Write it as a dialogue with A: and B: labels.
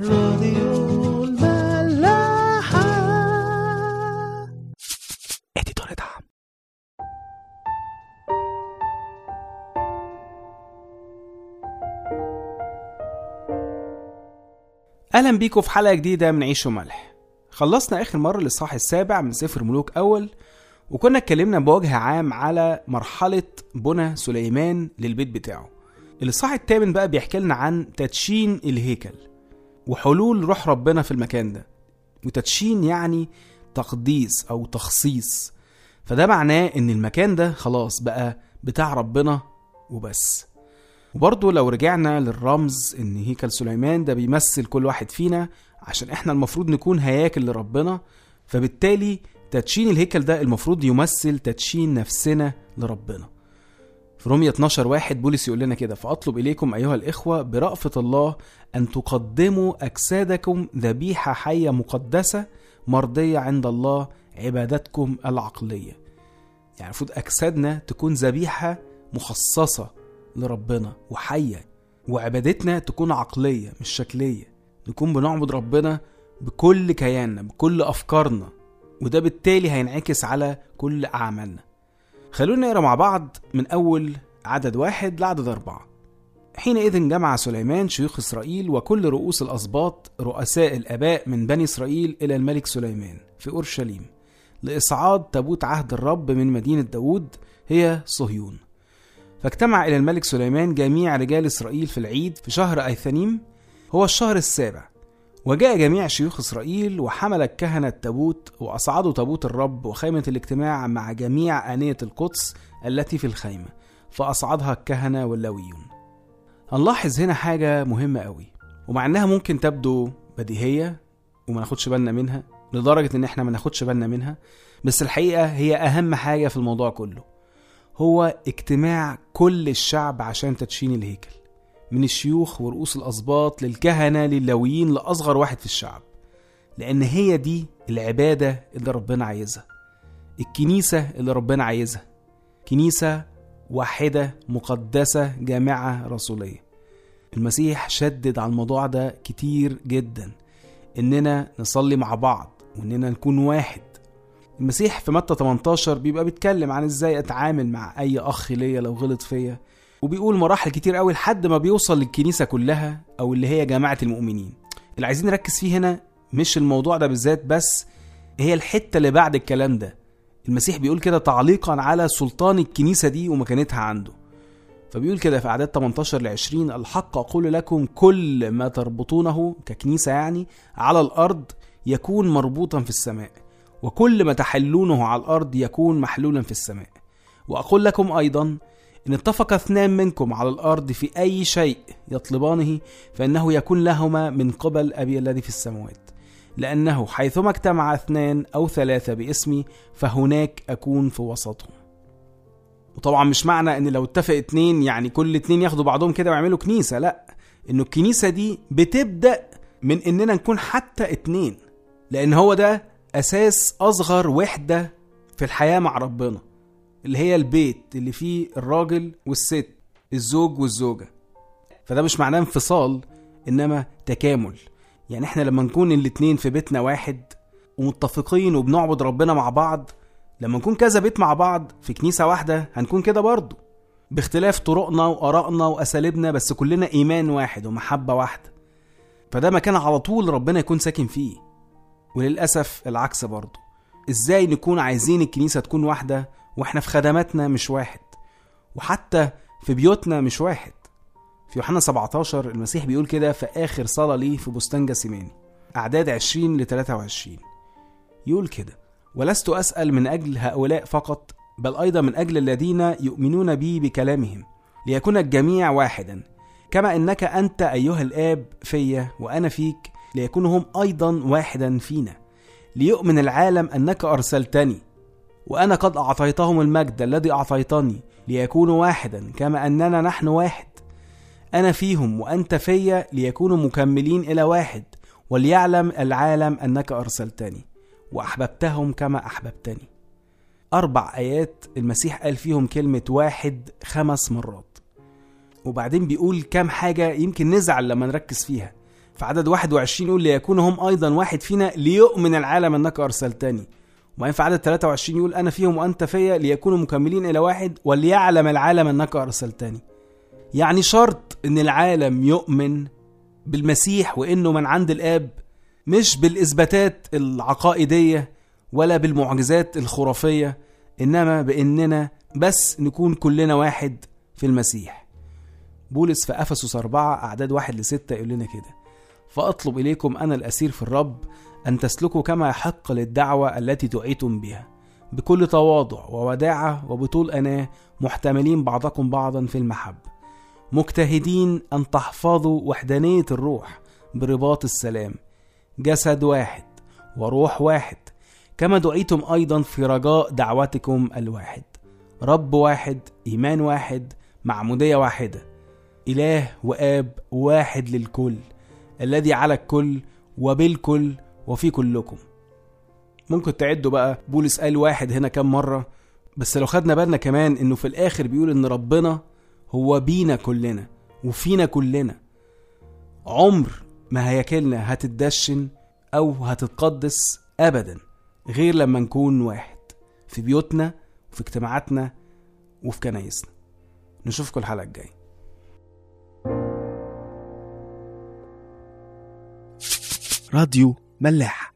A: راديو الملاحة.
B: اديتور دعم. أهلا بيكم في حلقة جديدة من عيش وملح. خلصنا آخر مرة الاصحاح السابع من سفر ملوك أول وكنا اتكلمنا بوجه عام على مرحلة بنى سليمان للبيت بتاعه. الاصحاح الثامن بقى بيحكي لنا عن تدشين الهيكل. وحلول روح ربنا في المكان ده. وتدشين يعني تقديس أو تخصيص. فده معناه إن المكان ده خلاص بقى بتاع ربنا وبس. وبرضه لو رجعنا للرمز إن هيكل سليمان ده بيمثل كل واحد فينا عشان إحنا المفروض نكون هياكل لربنا فبالتالي تدشين الهيكل ده المفروض يمثل تدشين نفسنا لربنا. في رومية 12 واحد بولس يقول لنا كده فأطلب إليكم أيها الإخوة برأفة الله أن تقدموا أجسادكم ذبيحة حية مقدسة مرضية عند الله عبادتكم العقلية. يعني المفروض أجسادنا تكون ذبيحة مخصصة لربنا وحية وعبادتنا تكون عقلية مش شكلية. نكون بنعبد ربنا بكل كياننا بكل أفكارنا وده بالتالي هينعكس على كل أعمالنا. خلونا نقرأ مع بعض من أول عدد واحد لعدد أربعة. حينئذ جمع سليمان شيوخ إسرائيل وكل رؤوس الأسباط رؤساء الآباء من بني إسرائيل إلى الملك سليمان في أورشليم لإصعاد تابوت عهد الرب من مدينة داود هي صهيون. فاجتمع إلى الملك سليمان جميع رجال إسرائيل في العيد في شهر أيثنيم هو الشهر السابع. وجاء جميع شيوخ إسرائيل وحمل الكهنة التابوت وأصعدوا تابوت الرب وخيمة الاجتماع مع جميع آنية القدس التي في الخيمة فأصعدها الكهنة واللويون هنلاحظ هنا حاجة مهمة قوي ومع إنها ممكن تبدو بديهية وما ناخدش بالنا منها لدرجة إن إحنا ما ناخدش بالنا منها بس الحقيقة هي أهم حاجة في الموضوع كله هو اجتماع كل الشعب عشان تدشين الهيكل. من الشيوخ ورؤوس الأسباط للكهنة لللاويين لأصغر واحد في الشعب لأن هي دي العبادة اللي ربنا عايزها الكنيسة اللي ربنا عايزها كنيسة واحدة مقدسة جامعة رسولية. المسيح شدد على الموضوع ده كتير جدا إننا نصلي مع بعض وإننا نكون واحد. المسيح في متى 18 بيبقى بيتكلم عن إزاي أتعامل مع أي أخ ليا لو غلط فيا وبيقول مراحل كتير قوي لحد ما بيوصل للكنيسة كلها أو اللي هي جماعة المؤمنين. اللي عايزين نركز فيه هنا مش الموضوع ده بالذات بس هي الحتة اللي بعد الكلام ده. المسيح بيقول كده تعليقا على سلطان الكنيسة دي ومكانتها عنده. فبيقول كده في أعداد 18 ل 20 الحق أقول لكم كل ما تربطونه ككنيسة يعني على الأرض يكون مربوطا في السماء وكل ما تحلونه على الأرض يكون محلولا في السماء. وأقول لكم أيضا إن اتفق اثنان منكم على الأرض في أي شيء يطلبانه فإنه يكون لهما من قبل أبي الذي في السماوات. لأنه حيثما اجتمع اثنان أو ثلاثة باسمي فهناك أكون في وسطهم. وطبعا مش معنى إن لو اتفق اتنين يعني كل اتنين ياخدوا بعضهم كده ويعملوا كنيسة لأ. إنه الكنيسة دي بتبدأ من إننا نكون حتى اتنين لأن هو ده أساس أصغر وحدة في الحياة مع ربنا. اللي هي البيت اللي فيه الراجل والست الزوج والزوجة. فده مش معناه انفصال إنما تكامل. يعني إحنا لما نكون الاتنين في بيتنا واحد ومتفقين وبنعبد ربنا مع بعض لما نكون كذا بيت مع بعض في كنيسة واحدة هنكون كده برضه باختلاف طرقنا وآرائنا وأساليبنا بس كلنا إيمان واحد ومحبة واحدة. فده مكان على طول ربنا يكون ساكن فيه. وللأسف العكس برضه إزاي نكون عايزين الكنيسة تكون واحدة وإحنا في خدماتنا مش واحد. وحتى في بيوتنا مش واحد. في يوحنا 17 المسيح بيقول كده في آخر صلاة ليه في بستان جاسيماني أعداد 20 ل 23 يقول كده ولست أسأل من أجل هؤلاء فقط بل أيضا من أجل الذين يؤمنون بي بكلامهم ليكون الجميع واحدا. كما أنك أنت أيها الآب فيا وأنا فيك ليكونوا هم أيضا واحدا فينا. ليؤمن العالم أنك أرسلتني وأنا قد أعطيتهم المجد الذي أعطيتني ليكونوا واحدا كما أننا نحن واحد. أنا فيهم وأنت فيا ليكونوا مكملين إلى واحد وليعلم العالم أنك أرسلتني وأحببتهم كما أحببتني. أربع آيات المسيح قال فيهم كلمة واحد خمس مرات. وبعدين بيقول كام حاجة يمكن نزعل لما نركز فيها. في عدد 21 يقول ليكون هم أيضا واحد فينا ليؤمن العالم أنك أرسلتني. وبعدين في عدد 23 يقول أنا فيهم وأنت فيا ليكونوا مكملين إلى واحد وليعلم العالم أنك أرسلتني. يعني شرط إن العالم يؤمن بالمسيح وإنه من عند الآب مش بالإثباتات العقائدية ولا بالمعجزات الخرافية إنما بإننا بس نكون كلنا واحد في المسيح. بولس في أفسس أربعة أعداد واحد لستة يقول لنا كده فأطلب إليكم أنا الأسير في الرب أن تسلكوا كما يحق للدعوة التي دعيتم بها. بكل تواضع ووداعة وبطول أناة محتملين بعضكم بعضا في المحبة مجتهدين أن تحفظوا وحدانية الروح برباط السلام. جسد واحد وروح واحد. كما دعيتم أيضا في رجاء دعوتكم الواحد. رب واحد إيمان واحد معمودية واحدة. إله وآب واحد للكل الذي على الكل وبالكل وفي كلكم. ممكن تعدوا بقى بولس قال واحد هنا كام مرة بس لو خدنا بالنا كمان إنه في الآخر بيقول إن ربنا هو بينا كلنا وفينا كلنا. عمر ما هياكلنا هتتدشن أو هتتقدس ابدا غير لما نكون واحد في بيوتنا وفي اجتماعاتنا وفي كنايسنا. نشوفكم الحلقة الجاية.
A: راديو ملاح.